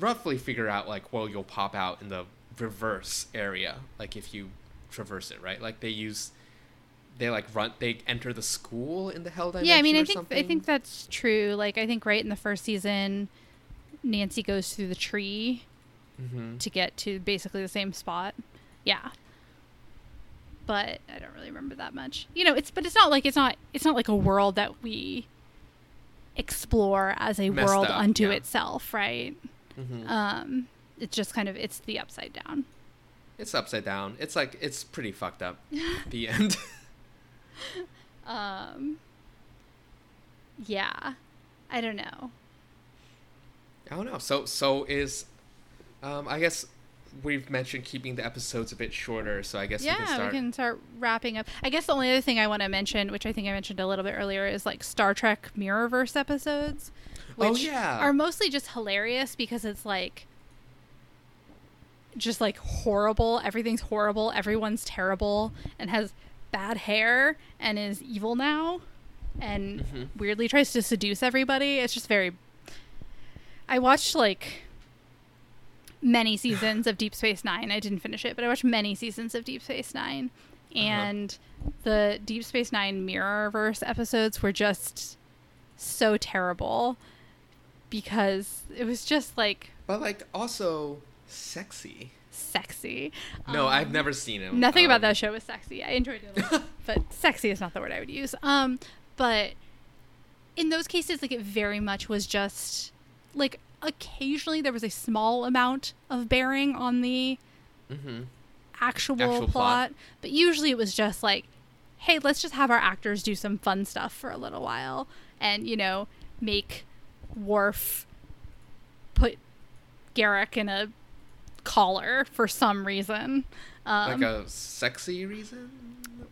roughly figure out like well you'll pop out in the reverse area like if you traverse it right like they use they like run they enter the school in the hell dimension yeah, I mean, I think something. I think that's true. Like, I think right in the first season, Nancy goes through the tree Mhm. to get to basically the same spot. Yeah. But I don't really remember that much. You know, it's but it's not like it's not it's not like a world that we explore as a Messed world up, unto yeah. itself, right? Mhm. Um it's just kind of it's the upside down. it's upside down. It's like it's pretty fucked up. the end. Um Yeah. I don't know. I don't know. So so is, um, I guess we've mentioned keeping the episodes a bit shorter. So I guess we can yeah, start. we can start wrapping up. I guess the only other thing I want to mention, which I think I mentioned a little bit earlier, is like Star Trek Mirrorverse episodes, which Oh, yeah. are mostly just hilarious because it's like just like horrible. Everything's horrible. Everyone's terrible and has bad hair and is evil now and Mhm. weirdly tries to seduce everybody. It's just very. I watched like many seasons of Deep Space Nine. I didn't finish it, but I watched many seasons of Deep Space Nine. And the Deep Space Nine Mirrorverse episodes were just so terrible because it was just like But like also sexy. sexy. No, I've Um, never seen it. Nothing about Um, that show was sexy. I enjoyed it a lot, but sexy is not the word I would use. Um, but in those cases, like it very much was just like occasionally there was a small amount of bearing on the mhm. actual, Actual plot, plot. but usually it was just like, hey, let's just have our actors do some fun stuff for a little while, and you know, make Worf put Garak in a collar for some reason. Um, like a sexy reason,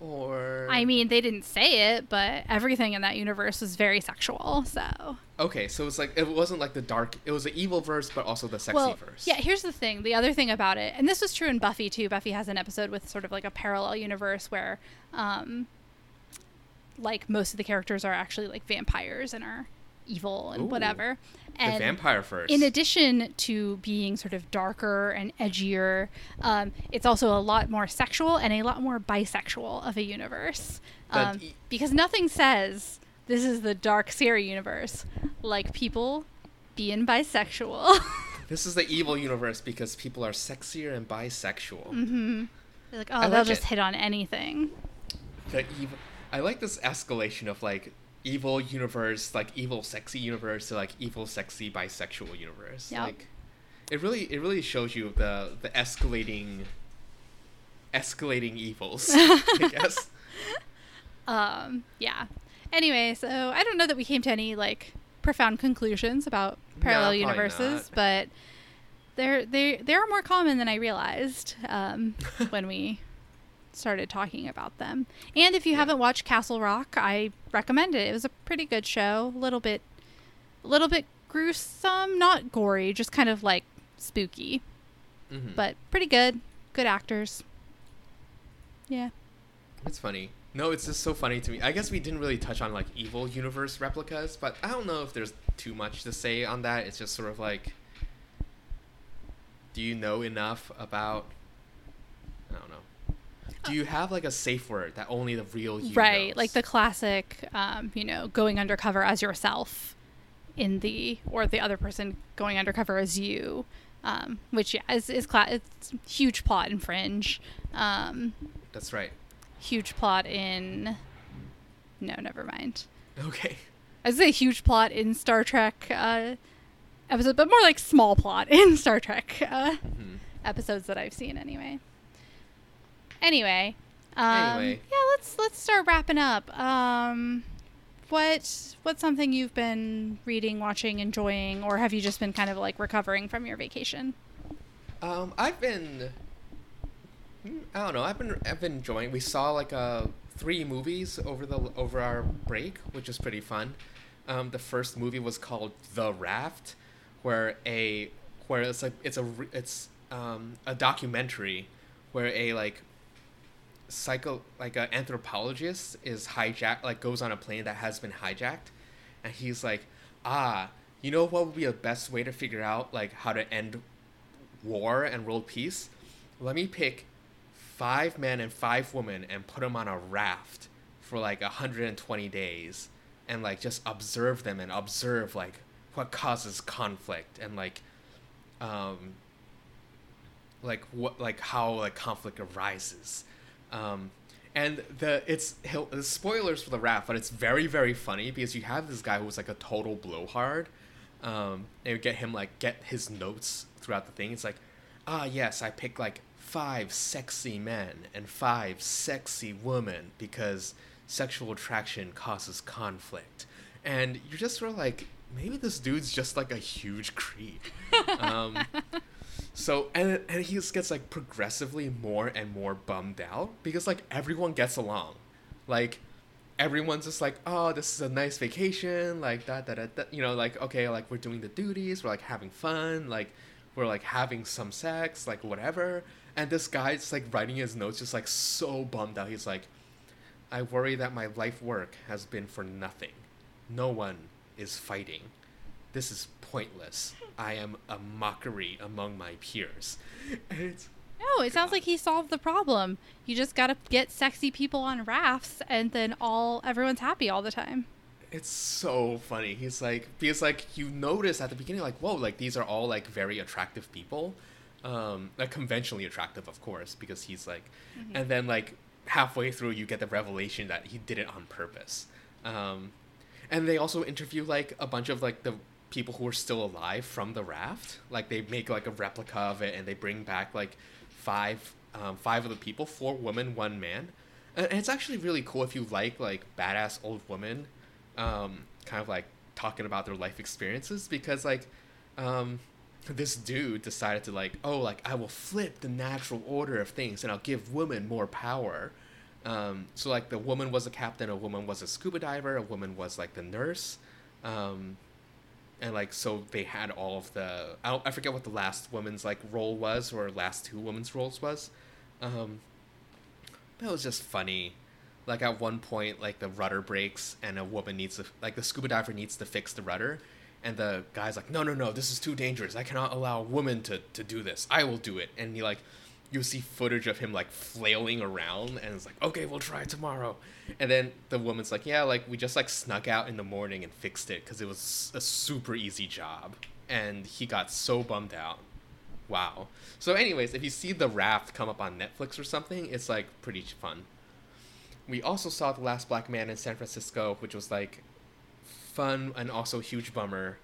or I mean, they didn't say it, but everything in that universe was very sexual. So, okay, so it's like it wasn't like the dark. It was the evil verse, but also the sexy well, verse. yeah. Here's the thing: the other thing about it, and this was true in Buffy too. Buffy has an episode with sort of like a parallel universe where, um, like most of the characters are actually like vampires and are evil and Ooh, whatever. the And vampire first. in addition to being sort of darker and edgier, um, it's also a lot more sexual and a lot more bisexual of a universe. Um, e- because nothing says this is the dark Siri universe like people being bisexual. this is the evil universe because people are sexier and bisexual. Mm-hmm. They're like, oh, I they'll like just it. hit on anything. The evil. I like this escalation of like evil universe, like evil sexy universe to like evil sexy bisexual universe. Yep. Like, it really it really shows you the the escalating escalating evils. I guess. Um, yeah. Anyway, so I don't know that we came to any like profound conclusions about parallel probably universes, not. but they're they they are more common than I realized um, when we started talking about them. And if you Yeah. haven't watched Castle Rock, I recommend it. It was a pretty good show. A little bit, a little bit gruesome, not gory, just kind of like spooky, Mhm. but pretty good. Good actors. Yeah. It's funny. No, it's just so funny to me. I guess we didn't really touch on like evil universe replicas, but I don't know if there's too much to say on that. It's just sort of like do you know enough about I don't know. Do you have like a safe word that only the real you right knows? like the classic um, you know going undercover as yourself in the or the other person going undercover as you um, which yeah is, is cla- it's huge plot in fringe um, That's right. huge plot in no never mind Okay. i'd say huge plot in star trek uh, episode but more like small plot in star trek uh, Mhm. episodes that i've seen anyway anyway um, Anyway. yeah let's let's start wrapping up um what what's something you've been reading watching enjoying or have you just been kind of like recovering from your vacation Um, I've been, mm, I don't know. I've been, I've been enjoying. We saw like uh three movies over the over our break, which was pretty fun. Um, the first movie was called The Raft, where a where it's like it's a it's um a documentary where a like psycho like an anthropologist is hijacked like goes on a plane that has been hijacked and he's like ah you know what would be the best way to figure out like how to end war and world peace? Let me pick five men and five women and put them on a raft for like 120 days and like just observe them and observe like what causes conflict and like um like what like how like conflict arises um and the it's spoilers for the raft but it's very very funny because you have this guy who's like a total blowhard um and you get him like get his notes throughout the thing. It's like ah yes i pick like five sexy men and five sexy women because sexual attraction causes conflict. And you're just sort of like maybe this dude's just like a huge creep. Um so and and he just gets like progressively more and more bummed out because like everyone gets along, like everyone's just like oh this is a nice vacation like that that that you know like okay like we're doing the duties we're like having fun like we're like having some sex like whatever. And this guy's like writing his notes just like so bummed out. He's like I worry that my life work has been for nothing. No one is fighting. This is pointless. I am a mockery among my peers. No, it sounds like he solved the problem. You just gotta get sexy people on rafts, and then all everyone's happy all the time. it's so funny. He's like because like you notice at the beginning like whoa like these are all like very attractive people, um like conventionally attractive of course because he's like, and then like halfway through you get the revelation that he did it on purpose, um, and they also interview like a bunch of like the people who are still alive from the raft. Like they make like a replica of it and they bring back like five um, five of the people, four women, one man. And it's actually really cool if you like like badass old women, um, kind of like talking about their life experiences because like um, this dude decided to like oh like I will flip the natural order of things and I'll give women more power. Um, so like the woman was a captain, a woman was a scuba diver, a woman was like the nurse. Um, and like so they had all of the I, I forget what the last woman's like role was or last two women's roles was. Um it was just funny. Like at one point like the rudder breaks and a woman needs to like the scuba diver needs to fix the rudder. And the guy's like no no no this is too dangerous. I cannot allow a woman to to do this. I will do it. And he like you see footage of him like flailing around and it's like okay we'll try tomorrow. And then the woman's like yeah like we just like snuck out in the morning and fixed it because it was a super easy job. And he got so bummed out. Wow. So anyways if you see the raft come up on netflix or something it's like pretty fun. We also saw the last black man in san francisco which was like fun and also huge bummer.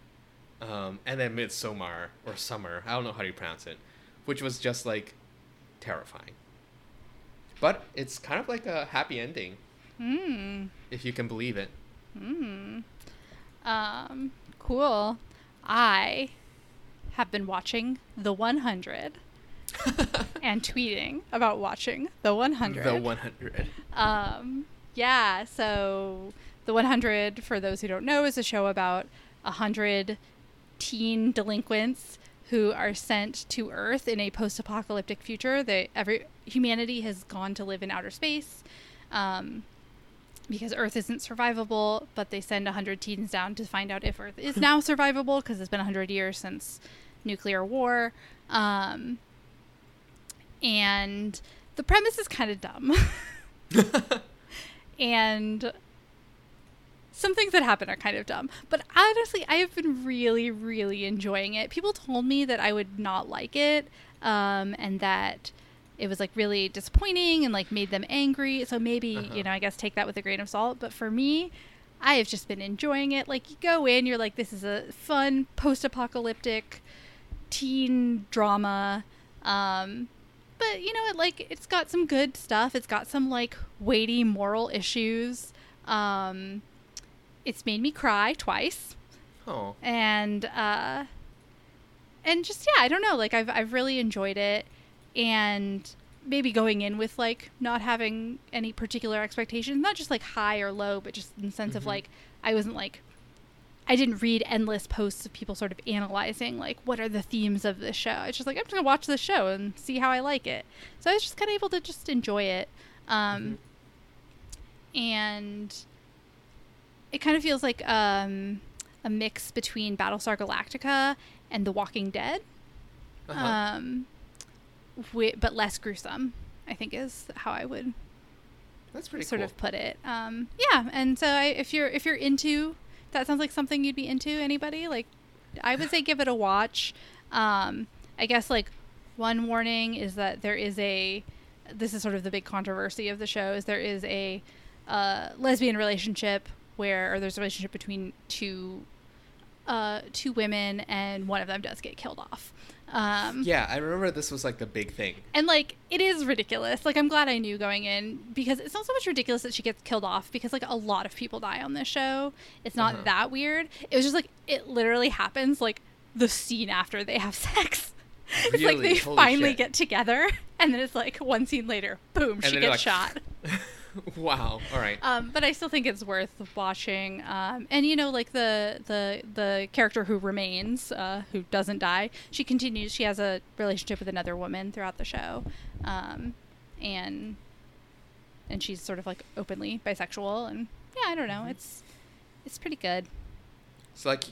Um, and then midsummer or summer i don't know how you pronounce it which was just like terrifying but it's kind of like a happy ending Hmm. if you can believe it Hmm. Um. Cool. I have been watching The 100 and tweeting about watching The 100. the 100 Um, yeah, so The 100, for those who don't know, is a show about a 100 teen delinquents who are sent to Earth in a post apocalyptic future. They, every, humanity has gone to live in outer space. Um, because Earth isn't survivable, but they send 100 teens down to find out if Earth is now survivable because it's been 100 years since nuclear war. Um, and the premise is kind of dumb. and some things that happen are kind of dumb. But honestly, I have been really, really enjoying it. People told me that I would not like it um, and that it was like really disappointing and like made them angry. So maybe, Uh-huh. you know, I guess take that with a grain of salt. But for me, I have just been enjoying it. Like you go in, you're like, this is a fun post apocalyptic teen drama. Um, but you know it Like it's got some good stuff. It's got some like weighty moral issues. Um, it's made me cry twice, oh and uh, and just yeah, I don't know. Like I've I've really enjoyed it, and maybe going in with like not having any particular expectations, not just like high or low, but just in the sense of Mhm. like I wasn't like I didn't read endless posts of people sort of analyzing like what are the themes of this show. It's just like I'm just gonna watch this show and see how I like it. So I was just kind of able to just enjoy it, um, and it kind of feels like um, a mix between Battlestar Galactica and The Walking Dead, uh-huh. um, wi- but less gruesome. I think is how I would That's pretty sort cool. of put it. Um, yeah, and so I, if you're if you're into, that sounds like something you'd be into. Anybody like, I would say give it a watch. Um, I guess like one warning is that there is a, this is sort of the big controversy of the show is there is a uh, lesbian relationship where or there's a relationship between two uh, two women and one of them does get killed off. Um, Yeah, I remember this was like the big thing. and like it is ridiculous. Like I'm glad I knew going in because it's not so much ridiculous that she gets killed off because like a lot of people die on this show. It's not Uh-huh. that weird. It was just like it literally happens like the scene after they have sex. it's like they Holy finally shit. get together and then it's like one scene later, boom, she gets you're shot. wow. All right. Um, but I still think it's worth watching. Um, and you know, like the the the character who remains, uh, who doesn't die, she continues. She has a relationship with another woman throughout the show, um, and and she's sort of like openly bisexual. And yeah, I don't know. It's it's pretty good. So like,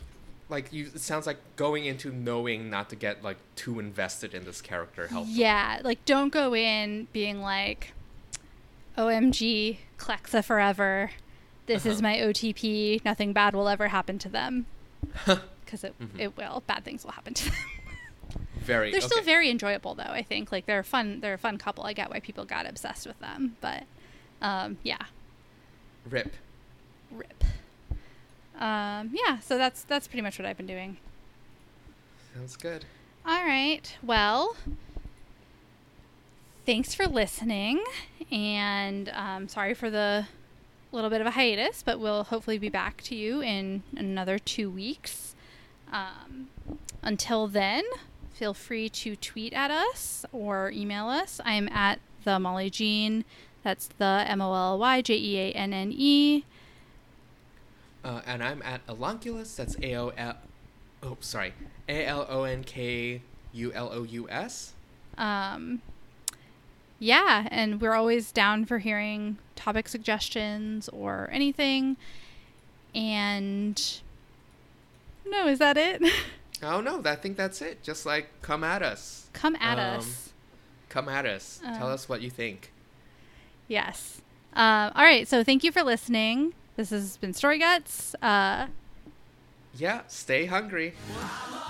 like you. It sounds like going into knowing not to get like too invested in this character helps. Yeah, like don't go in being like, "OMG, Clexa forever. This is Uh-huh. my OTP. Nothing bad will ever happen to them." Because it Mhm. it will. Bad things will happen to them. Very. they're still very enjoyable though. I think like they're fun. They're a fun couple. I get why people got obsessed with them, but um, yeah, Rip. rip. Um, yeah, so that's that's pretty much what I've been doing. Sounds good. All right. Well, thanks for listening. And um, sorry for the little bit of a hiatus, but we'll hopefully be back to you in another two weeks. Um, until then, feel free to tweet at us or email us. I'm at the Molly Jeanne. That's the M O L Y J E A N N E. Uh, and I'm at Alonkulous. That's A O L. Oh, sorry. A L O N K U L O U S. um, yeah, and we're always down for hearing topic suggestions or anything. And no, is that it? Oh no, I think that's it. Just like come at us. Come at Um, us. Come at us. Tell Um, us what you think. Yes. Um, all right. So thank you for listening. This has been Story Guts. Uh, Yeah, stay hungry. I'm a